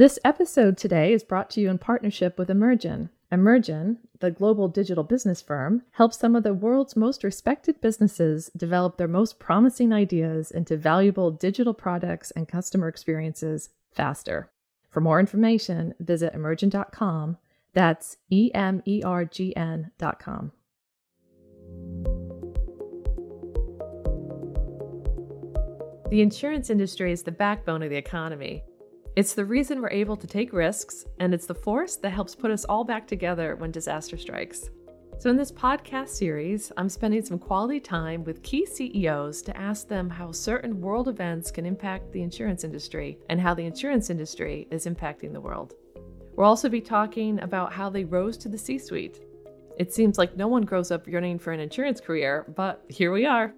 This episode today is brought to you in partnership with Emergn. Emergn, the global digital business firm, helps some of the world's most respected businesses develop their most promising ideas into valuable digital products and customer experiences faster. For more information, visit emergn.com. That's E M E R G N.com. The insurance industry is the backbone of the economy. It's the reason we're able to take risks, and it's the force that helps put us all back together when disaster strikes. So, in this podcast series, I'm spending some quality time with key CEOs to ask them how certain world events can impact the insurance industry and how the insurance industry is impacting the world. We'll also be talking about how they rose to the C suite. It seems like no one grows up yearning for an insurance career, but here we are.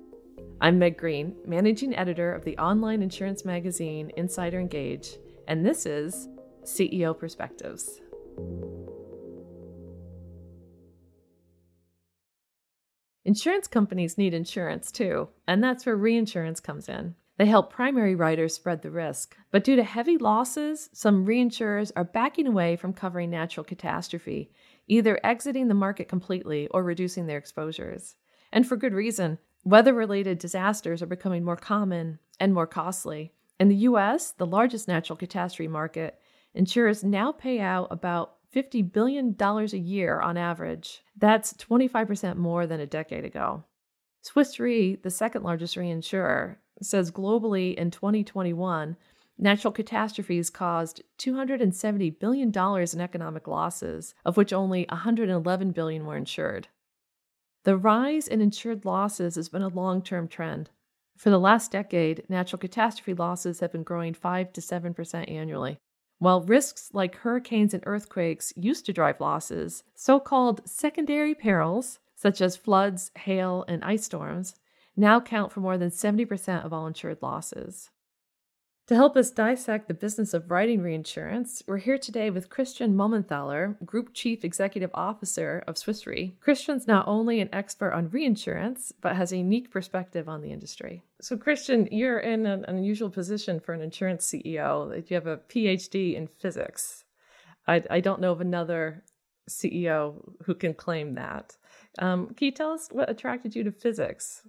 I'm Meg Green, managing editor of the online insurance magazine Insider Engage and this is CEO Perspectives. Insurance companies need insurance too, and that's where reinsurance comes in. They help primary writers spread the risk, but due to heavy losses, some reinsurers are backing away from covering natural catastrophe, either exiting the market completely or reducing their exposures. And for good reason. Weather related disasters are becoming more common and more costly, in the US, the largest natural catastrophe market, insurers now pay out about $50 billion a year on average. That's 25% more than a decade ago. Swiss Re, the second largest reinsurer, says globally in 2021, natural catastrophes caused $270 billion in economic losses, of which only 111 billion were insured. The rise in insured losses has been a long term trend. For the last decade, natural catastrophe losses have been growing 5 to 7% annually. While risks like hurricanes and earthquakes used to drive losses, so called secondary perils, such as floods, hail, and ice storms, now count for more than 70% of all insured losses. To help us dissect the business of writing reinsurance, we're here today with Christian Mumenthaler, Group Chief Executive Officer of Swiss Re. Christian's not only an expert on reinsurance, but has a unique perspective on the industry. So, Christian, you're in an unusual position for an insurance CEO. You have a PhD in physics. I, I don't know of another CEO who can claim that. Um, can you tell us what attracted you to physics?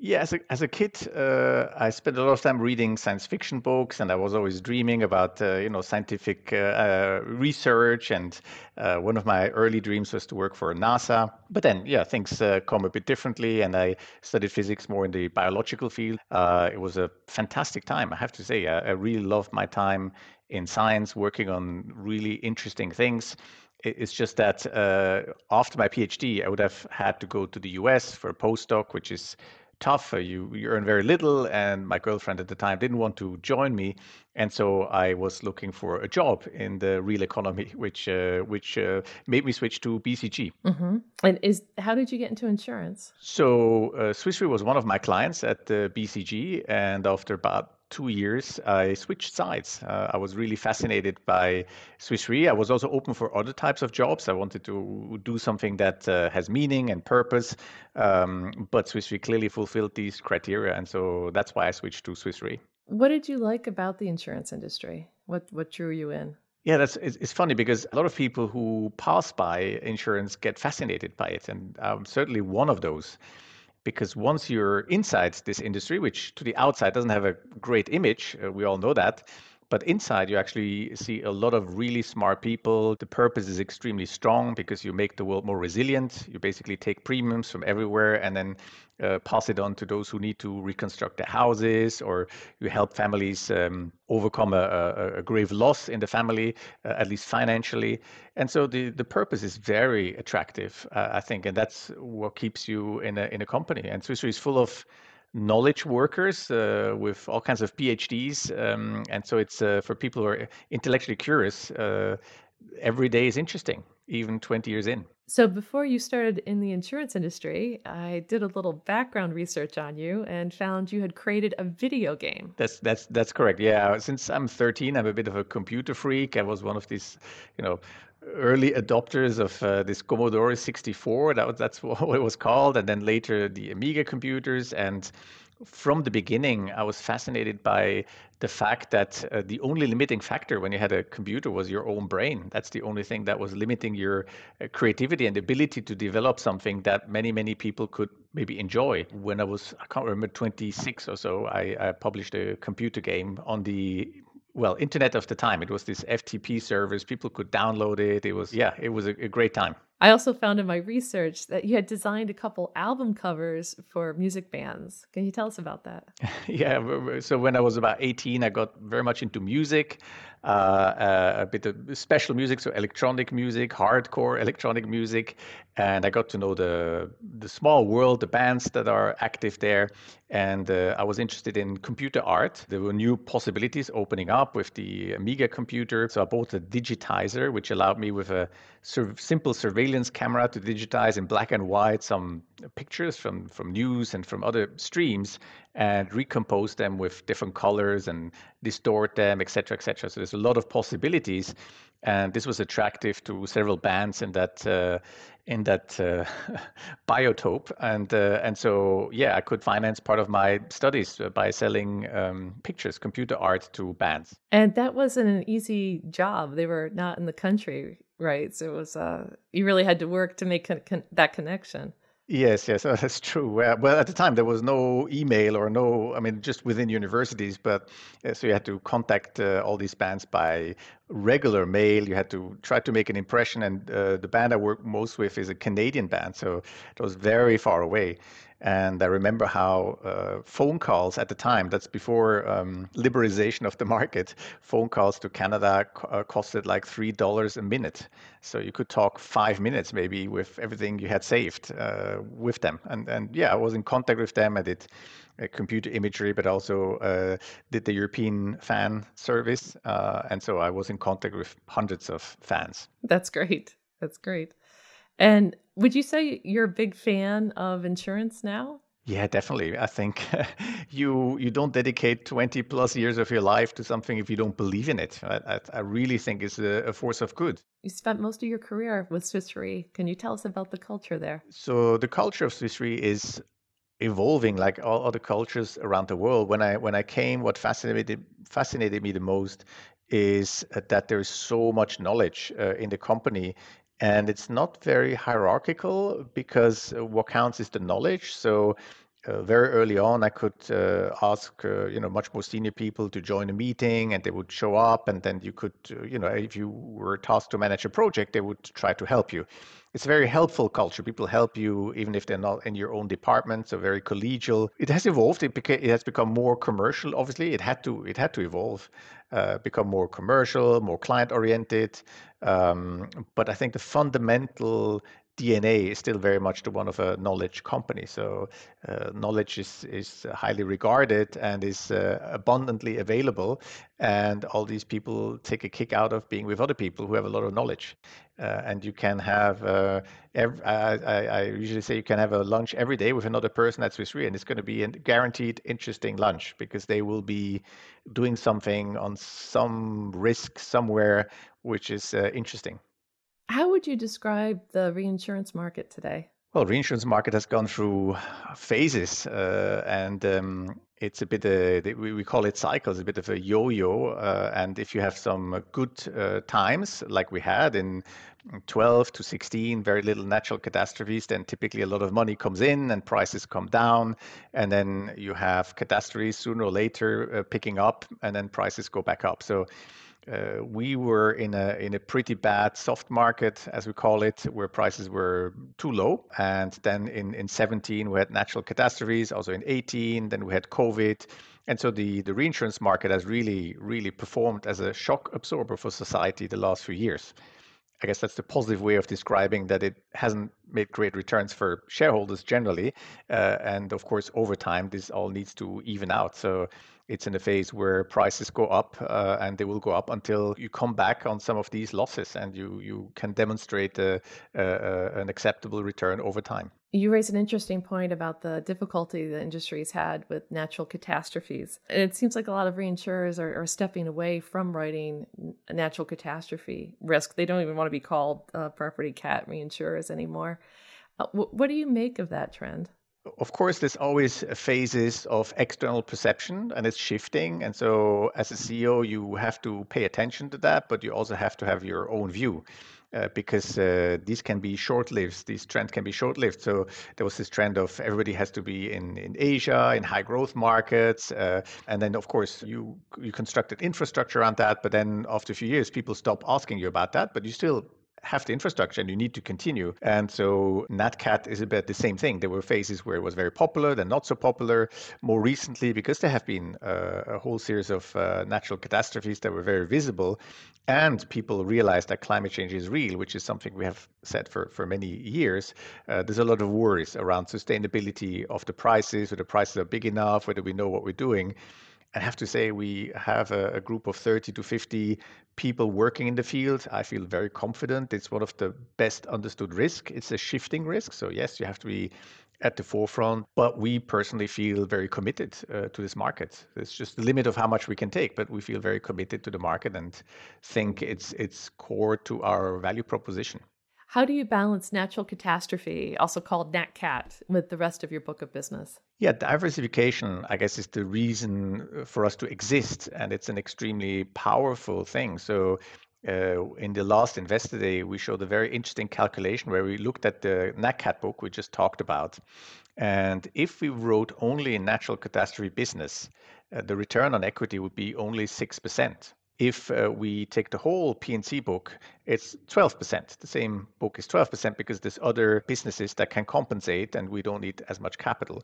Yeah, as a, as a kid, uh, I spent a lot of time reading science fiction books, and I was always dreaming about uh, you know scientific uh, uh research. And uh, one of my early dreams was to work for NASA. But then, yeah, things uh, come a bit differently, and I studied physics more in the biological field. it was a fantastic time, I have to say. I, I really loved my time in science, working on really interesting things. It's just that after my PhD, I would have had to go to the US for a postdoc, which is tough. Uh, you, you earn very little, and my girlfriend at the time didn't want to join me, and so I was looking for a job in the real economy, which uh, which uh, made me switch to BCG. Mm-hmm. And is how did you get into insurance? So uh, Swiss Re was one of my clients at the BCG, and after about two years, I switched sides. Uh, I was really fascinated by Swiss Re. I was also open for other types of jobs. I wanted to do something that uh, has meaning and purpose, um, but Swiss Re clearly fulfilled these criteria, and so that's why I switched to Swiss Re. What did you like about the insurance industry? What what drew you in? Yeah, that's it's, it's funny because a lot of people who pass by insurance get fascinated by it, and I'm certainly one of those because once you're inside this industry, which to the outside doesn't have a great image, uh, we all know that, but inside, you actually see a lot of really smart people. The purpose is extremely strong because you make the world more resilient. You basically take premiums from everywhere and then uh, pass it on to those who need to reconstruct their houses, or you help families um, overcome a, a, a, grave loss in the family, uh, at least financially. And so the, the purpose is very attractive, uh, I think, and that's what keeps you in a, in a company. And Swiss is full of knowledge workers uh, with all kinds of PhDs, um, and so it's uh, for people who are intellectually curious. Uh, every day is interesting, even 20 years in. So, before you started in the insurance industry, I did a little background research on you and found you had created a video game. That's that's that's correct. Yeah, since I'm 13, I'm a bit of a computer freak. I was one of these, you know, early adopters of uh, this Commodore 64. That was that's what it was called, and then later the Amiga computers. And from the beginning, I was fascinated by the fact that uh, the only limiting factor when you had a computer was your own brain. That's the only thing that was limiting your uh, creativity and ability to develop something that many, many people could maybe enjoy. When I was, I can't remember, 26 or so, I, I published a computer game on the well internet of the time. It was this ftp service. People could download it. It was yeah it was a, a, great time. I also found in my research that you had designed a couple album covers for music bands. Can you tell us about that? Yeah so when i was about 18 i got very much into music a bit of special music, so electronic music, hardcore electronic music, and I got to know the the small world, the bands that are active there, and uh, I was interested in computer art. There were new possibilities opening up with the Amiga computer, so I bought a digitizer, which allowed me with a sur- simple surveillance camera to digitize in black and white some pictures from from news and from other streams and recompose them with different colors and distort them, etc., etc. So there's a lot of possibilities, and this was attractive to several bands in that uh, in that uh, biotope, and uh, and so yeah, I could finance part of my studies by selling um, pictures, computer art to bands. And that wasn't an easy job. They were not in the country, right? So it was uh, you really had to work to make con- con- that connection. Yes, yes, that's true. well, at the time there was no email or no, I mean, just within universities, but uh, so you had to contact uh, all these bands by regular mail. You had to try to make an impression, and uh, the band I work most with is a Canadian band, so it was very far away. And I remember how uh, phone calls at the time, that's before um, liberalization of the market, phone calls to Canada uh, costed like $3 a minute. So you could talk five minutes maybe with everything you had saved uh, with them. And, and yeah, I was in contact with them. I did uh, computer imagery, but also uh, did the European fan service. And so I was in contact with hundreds of fans. That's great. That's great. And would you say you're a big fan of insurance now? Yeah, definitely. I think you you don't dedicate 20 plus years of your life to something if you don't believe in it. I, I really think it's a, a, force of good. You spent most of your career with Swiss Re. Can you tell us about the culture there? So the culture of Swiss Re is evolving like all other cultures around the world. When I when I came, what fascinated fascinated me the most is that there is so much knowledge uh, in the company and it's not very hierarchical because what counts is the knowledge. So uh, very early on i could uh, ask uh, you know much more senior people to join a meeting and they would show up and then you could uh, you know if you were tasked to manage a project they would try to help you it's a very helpful culture. People help you even if they're not in your own department so very collegial. It has evolved. It, beca- it has become more commercial obviously. It had to it had to evolve uh, become more commercial more client oriented um, but I think the fundamental DNA is still very much the one of a knowledge company. So uh, knowledge is is highly regarded and is uh, abundantly available, and all these people take a kick out of being with other people who have a lot of knowledge. Uh, and you can have uh, every, I, I, usually say you can have a lunch every day with another person at Swiss Re, and it's going to be a guaranteed interesting lunch because they will be doing something on some risk somewhere which is uh, interesting. How would you describe the reinsurance market today? Well, reinsurance market has gone through phases, uh, and um, it's a bit uh, we call it cycles, a bit of a yo-yo. Uh, and if you have some good uh, times, like we had in 12 to 16, very little natural catastrophes, then typically a lot of money comes in and prices come down, and then you have catastrophes sooner or later uh, picking up, and then prices go back up. So uh, we were in a in a pretty bad soft market, as we call it, where prices were too low. And then in in 17 we had natural catastrophes. Also in 18, then we had COVID, and so the the reinsurance market has really really performed as a shock absorber for society the last few years. I guess that's the positive way of describing that it hasn't made great returns for shareholders generally. Uh, and of course, over time, this all needs to even out. So it's in a phase where prices go up uh, and they will go up until you come back on some of these losses and you, you can demonstrate a, a, a, an acceptable return over time. You raise an interesting point about the difficulty the industry's had with natural catastrophes. And it seems like a lot of reinsurers are, are stepping away from writing a natural catastrophe risk. They don't even want to be called uh, property cat reinsurers anymore. Uh, w- what do you make of that trend? Of course, there's always phases of external perception and it's shifting. And so, as a CEO, you have to pay attention to that, but you also have to have your own view. Uh, because uh, these can be short-lived. These trends can be short-lived. So there was this trend of everybody has to be in, in Asia, in high-growth markets, uh, and then of course you you constructed infrastructure around that. But then after a few years, people stop asking you about that, but you still have the infrastructure and you need to continue. And so NatCat is a bit the same thing. There were phases where it was very popular, then not so popular. More recently, because there have been uh, a whole series of uh, natural catastrophes that were very visible, and people realized that climate change is real, which is something we have said for, for many years. Uh, there's a lot of worries around sustainability of the prices, whether the prices are big enough, whether we know what we're doing. I have to say, we have a, a, group of 30 to 50 people working in the field. I feel very confident. It's one of the best understood risk. It's a shifting risk. So, yes, you have to be at the forefront, but we personally feel very committed uh, to this market. It's just the limit of how much we can take, but we feel very committed to the market and think it's it's core to our value proposition. How do you balance natural catastrophe, also called NatCat, with the rest of your book of business? Yeah, diversification, I guess, is the reason for us to exist, and it's an extremely powerful thing. So, uh, in the last Investor Day, we showed a very interesting calculation where we looked at the NatCat book we just talked about. And if we wrote only in natural catastrophe business, uh, the return on equity would be only 6% if uh, we take the whole P&C book, it's 12%. The same book is 12% because there's other businesses that can compensate and we don't need as much capital.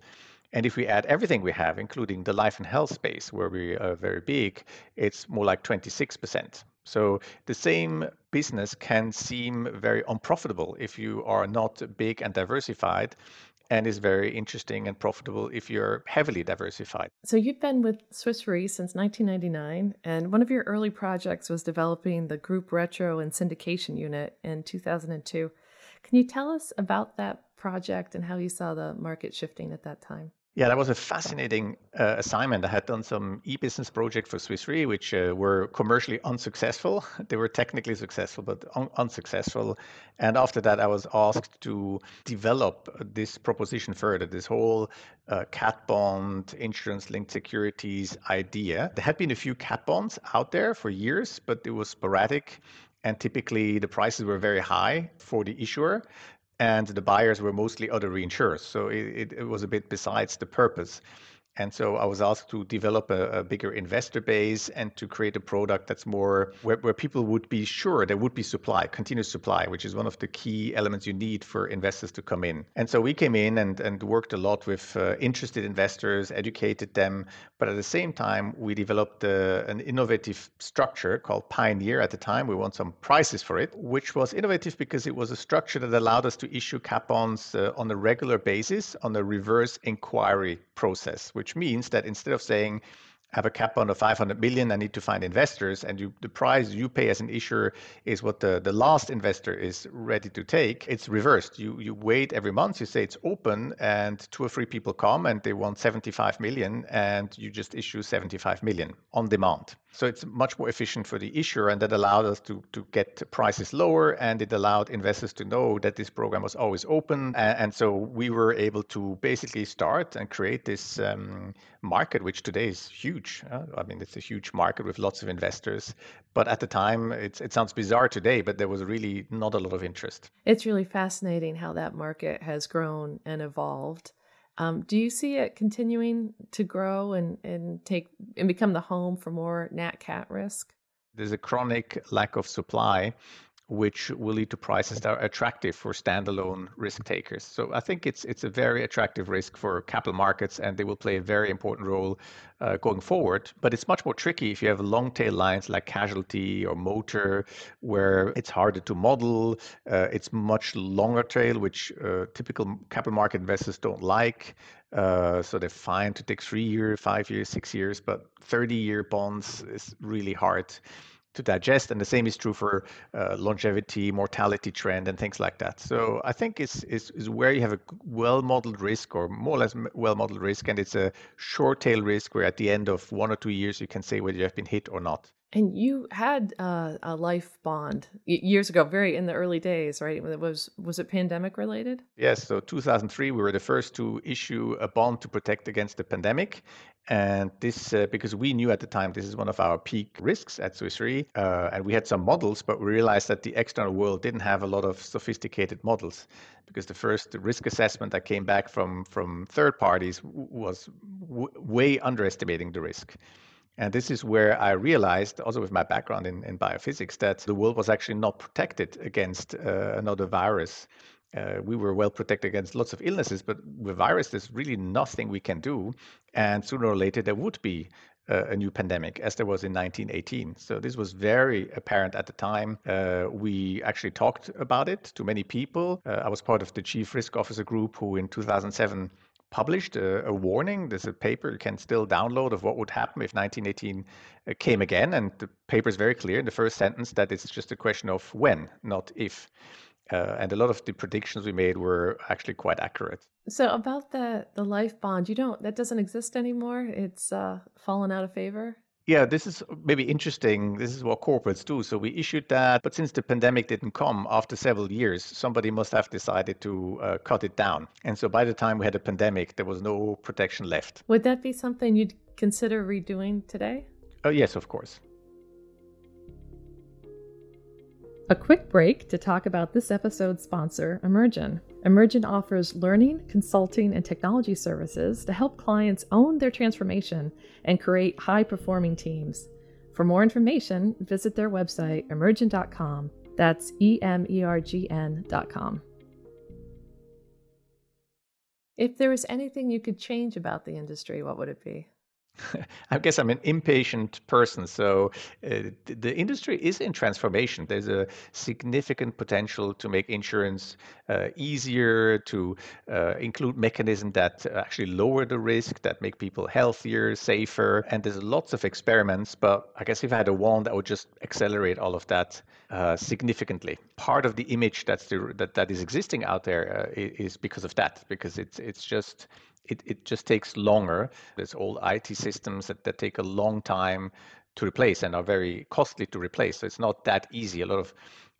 And if we add everything we have, including the life and health space where we are very big, it's more like 26%. So the same business can seem very unprofitable if you are not big and diversified and is very interesting and profitable if you're heavily diversified. So you've been with Swiss Re since 1999, and one of your early projects was developing the group retro and syndication unit in 2002. Can you tell us about that project and how you saw the market shifting at that time? Yeah, that was a fascinating uh, assignment. I had done some e-business project for Swiss Re, which uh, were commercially unsuccessful. They were technically successful, but un- unsuccessful. And after that, I was asked to develop this proposition further, this whole uh, cat bond, insurance-linked securities idea. There had been a few cat bonds out there for years, but it was sporadic and typically the prices were very high for the issuer and the buyers were mostly other reinsurers. So it, it, was a bit besides the purpose. And so I was asked to develop a, a, bigger investor base and to create a product that's more where, where people would be sure there would be supply, continuous supply, which is one of the key elements you need for investors to come in. And so we came in and, and worked a lot with uh, interested investors, educated them. But at the same time, we developed uh, an innovative structure called Pioneer at the time. We won some prizes for it, which was innovative because it was a structure that allowed us to issue cat bonds uh, on a regular basis on a reverse inquiry process, which means that instead of saying, I have a cat bond of 500 million, I need to find investors, and you, the price you pay as an issuer is what the, the last investor is ready to take. It's reversed. You you wait every month. You say it's open, and two or three people come and they want 75 million, and you just issue 75 million on demand. So it's much more efficient for the issuer, and that allowed us to, to get prices lower, and it allowed investors to know that this program was always open. And, and so we were able to basically start and create this um, market, which today is huge. Uh, I mean, it's a huge market with lots of investors. But at the time, it sounds bizarre today, but there was really not a lot of interest. It's really fascinating how that market has grown and evolved. Um, do you see it continuing to grow and, and take and become the home for more nat cat risk? There's a chronic lack of supply which will lead to prices that are attractive for standalone risk takers. So I think it's it's a very attractive risk for capital markets, and they will play a very important role uh, going forward. But it's much more tricky if you have long tail lines like casualty or motor, where it's harder to model. Uh, it's much longer tail, which uh, typical capital market investors don't like. Uh, so they're fine to take three years, five years, six years, but 30 year bonds is really hard to digest. And the same is true for uh, longevity, mortality trend, and things like that. So I think it's, is is where you have a well modeled risk or more or less well modeled risk, and it's a short tail risk where at the end of one or two years you can say whether you have been hit or not. And you had uh, a life bond years ago, very in the early days, right? It was was it pandemic related? Yes. So 2003, we were the first to issue a bond to protect against the pandemic, and this uh, because we knew at the time this is one of our peak risks at Swiss Re, uh, and we had some models, but we realized that the external world didn't have a lot of sophisticated models because the first risk assessment that came back from from third parties was w- way underestimating the risk. And this is where I realized, also with my background in, in biophysics, that the world was actually not protected against uh, another virus. Uh, we were well protected against lots of illnesses, but with virus, there's really nothing we can do. And sooner or later, there would be uh, a new pandemic, as there was in 1918. So this was very apparent at the time. Uh, we actually talked about it to many people. Uh, I was part of the chief risk officer group who, in 2007, published a, a, warning. There's a paper you can still download of what would happen if 1918 uh, came again. And the paper is very clear in the first sentence that it's just a question of when, not if. Uh, and a lot of the predictions we made were actually quite accurate. So about the the life bond, you don't that doesn't exist anymore. It's uh, fallen out of favor. Yeah, this is maybe interesting. This is what corporates do. So we issued that, but since the pandemic didn't come after several years, somebody must have decided to uh, cut it down. And so by the time we had a pandemic, there was no protection left. Would that be something you'd consider redoing today? Oh, yes, of course. A quick break to talk about this episode's sponsor, Emergn. Emergn offers learning, consulting, and technology services to help clients own their transformation and create high performing teams. For more information, visit their website, emergn.com. That's E M E R G N.com. If there was anything you could change about the industry, what would it be? I guess I'm an impatient person. So uh, the industry is in transformation. There's a significant potential to make insurance uh, easier, to uh, include mechanisms that actually lower the risk, that make people healthier, safer. And there's lots of experiments. But I guess if I had a wand, I would just accelerate all of that uh, significantly. Part of the image that's the, that that is existing out there uh, is because of that, because it's it's just it, it just takes longer. There's old IT systems that, that take a long time to replace and are very costly to replace. So it's not that easy. A lot of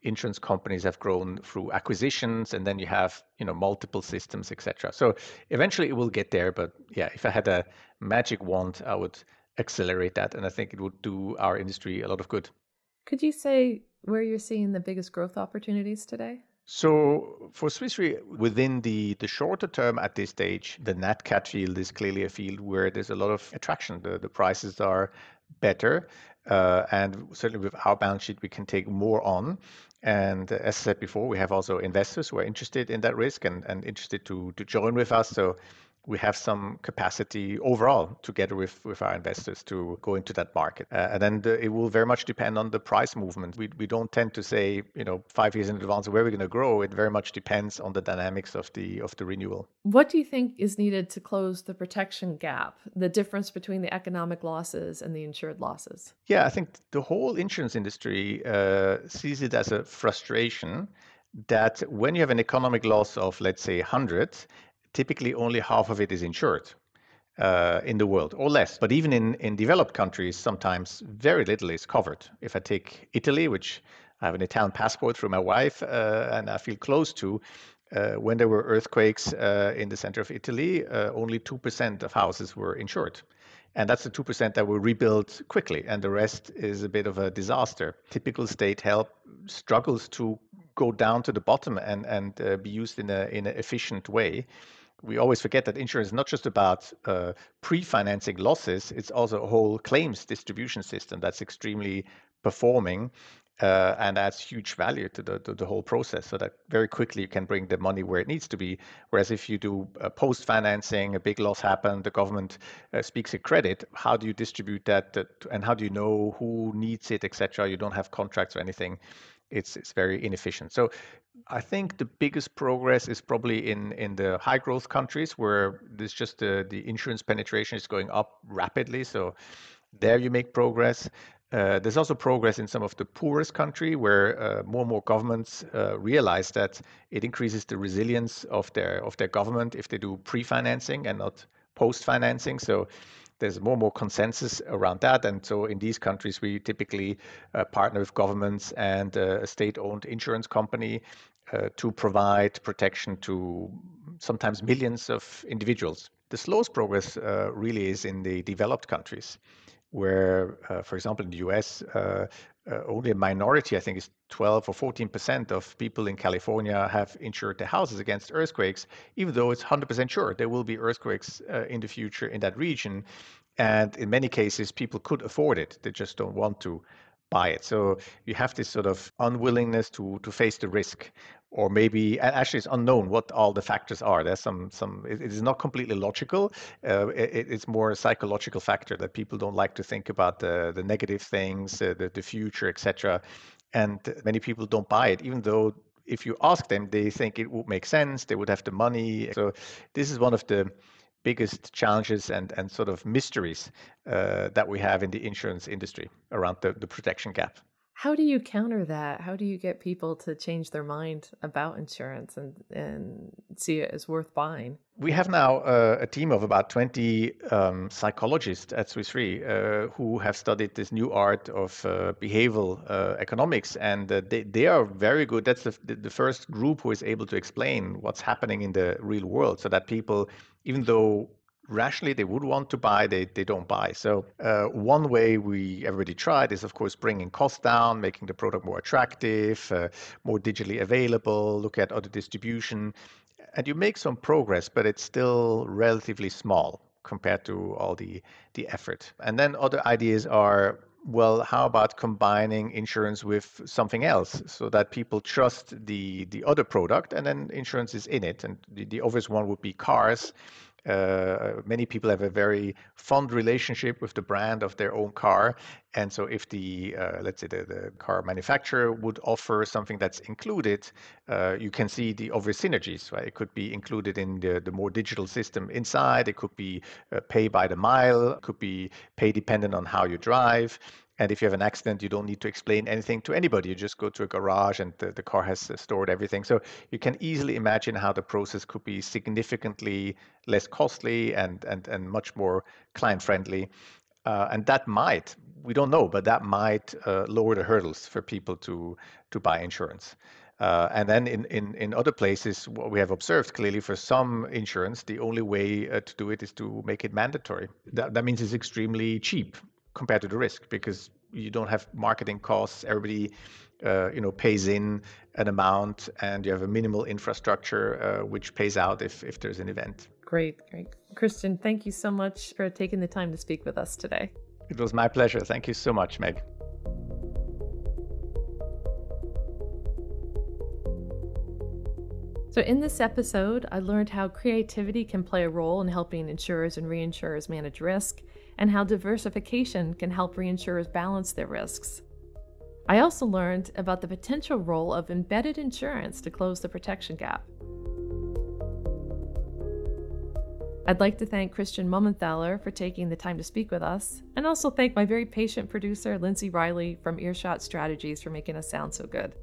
insurance companies have grown through acquisitions and then you have you know multiple systems etc so eventually it will get there but yeah if i had a magic wand i would accelerate that and i think it would do our industry a lot of good could you say where you're seeing the biggest growth opportunities today so for Swiss Re, within the, the shorter term at this stage, the nat cat field is clearly a field where there's a lot of attraction. The, the prices are better. Uh, and certainly with our balance sheet, we can take more on. And as I said before, we have also investors who are interested in that risk and, and interested to, to join with us. So we have some capacity overall together with, with our investors to go into that market. Uh, and then the, it will very much depend on the price movement. We, we don't tend to say, you know, five years in advance where we're going to grow. It very much depends on the dynamics of the of the renewal. What do you think is needed to close the protection gap, the difference between the economic losses and the insured losses? Yeah, I think the whole insurance industry uh, sees it as a frustration that when you have an economic loss of, let's say, 100, typically only half of it is insured uh, in the world or less. But even in, in developed countries, sometimes very little is covered. If I take Italy, which I have an Italian passport through my wife uh, and I feel close to, uh, when there were earthquakes uh, in the center of Italy, uh, only 2% of houses were insured. And that's the 2% that were rebuilt quickly, and the rest is a bit of a disaster. Typical state help struggles to go down to the bottom and, and uh, be used in, a, in an efficient way we always forget that insurance is not just about uh, pre-financing losses; it's also a whole claims distribution system that's extremely performing uh, and adds huge value to the, to the whole process. So that very quickly you can bring the money where it needs to be. Whereas if you do uh, post financing, a big loss happened, the government uh, speaks a credit. How do you distribute that, and how do you know who needs it, etc.? You don't have contracts or anything it's it's very inefficient. So I think the biggest progress is probably in in the high growth countries where there's just the the insurance penetration is going up rapidly. So there you make progress. Uh, there's also progress in some of the poorest country where uh, more and more governments uh, realize that it increases the resilience of their of their government if they do pre-financing and not post-financing. So there's more and more consensus around that. And so in these countries, we typically uh, partner with governments and uh, a state owned insurance company uh, to provide protection to sometimes millions of individuals. The slowest progress uh, really is in the developed countries, where, uh, for example, in the US, uh, uh, only a minority, I think is 12 or 14 percent of people in California have insured their houses against earthquakes, even though it's 100% sure there will be earthquakes uh, in the future in that region. And in many cases, people could afford it, they just don't want to buy it. So you have this sort of unwillingness to to face the risk, or maybe actually it's unknown what all the factors are. There's some some it is not completely logical. Uh, it, it's more a psychological factor that people don't like to think about the the negative things, uh, the the future, etc. And many people don't buy it, even though if you ask them, they think it would make sense. They would have the money. So this is one of the biggest challenges and, and sort of mysteries uh, that we have in the insurance industry around the, the protection gap. How do you counter that? How do you get people to change their mind about insurance and, and see it as worth buying? We have now uh, a team of about 20 um, psychologists at Swiss Re uh, who have studied this new art of uh, behavioral uh, economics, and uh, they, they are very good. That's the, the first group who is able to explain what's happening in the real world so that people, even though rationally they would want to buy, they, they don't buy. So uh, one way we everybody tried is, of course, bringing costs down, making the product more attractive, uh, more digitally available, look at other distribution. And you make some progress, but it's still relatively small compared to all the, the effort. And then other ideas are well, how about combining insurance with something else so that people trust the the other product and then insurance is in it? And the, the obvious one would be cars. Uh, many people have a very fond relationship with the brand of their own car. And so, if the, uh, let's say, the, the, car manufacturer would offer something that's included, uh, you can see the obvious synergies, right? It could be included in the, the more digital system inside, it could be uh, pay by the mile, it could be pay dependent on how you drive. And if you have an accident, you don't need to explain anything to anybody. You just go to a garage and the, the car has stored everything. So you can easily imagine how the process could be significantly less costly and, and, and much more client friendly. Uh, and that might, we don't know, but that might uh, lower the hurdles for people to, to buy insurance. Uh, and then in, in, in other places, what we have observed clearly for some insurance, the only way uh, to do it is to make it mandatory. That, that means it's extremely cheap compared to the risk because you don't have marketing costs. Everybody, uh, you know, pays in an amount, and you have a minimal infrastructure uh, which pays out if if there's an event. Great, great, Christian. Thank you so much for taking the time to speak with us today. It was my pleasure. Thank you so much, Meg. So, in this episode, I learned how creativity can play a role in helping insurers and reinsurers manage risk and how diversification can help reinsurers balance their risks. I also learned about the potential role of embedded insurance to close the protection gap. I'd like to thank Christian Mumenthaler for taking the time to speak with us, and also thank my very patient producer, Lindsay Riley from Earshot Strategies, for making us sound so good.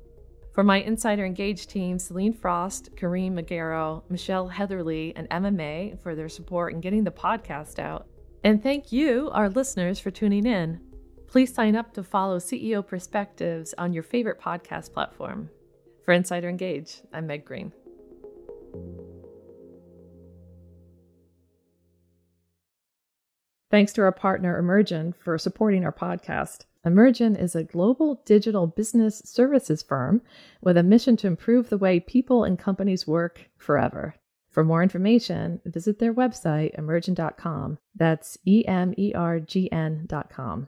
For my Insider Engage team, Celine Frost, Kareem Magaro, Michelle Heatherly, and Emma May for their support in getting the podcast out, and thank you, our listeners, for tuning in. Please sign up to follow CEO Perspectives on your favorite podcast platform. For Insider Engage, I'm Meg Green. Thanks to our partner Emergn for supporting our podcast. Emergn is a global digital business services firm with a mission to improve the way people and companies work forever. For more information, visit their website, emergn.com. That's E M E R G N.com.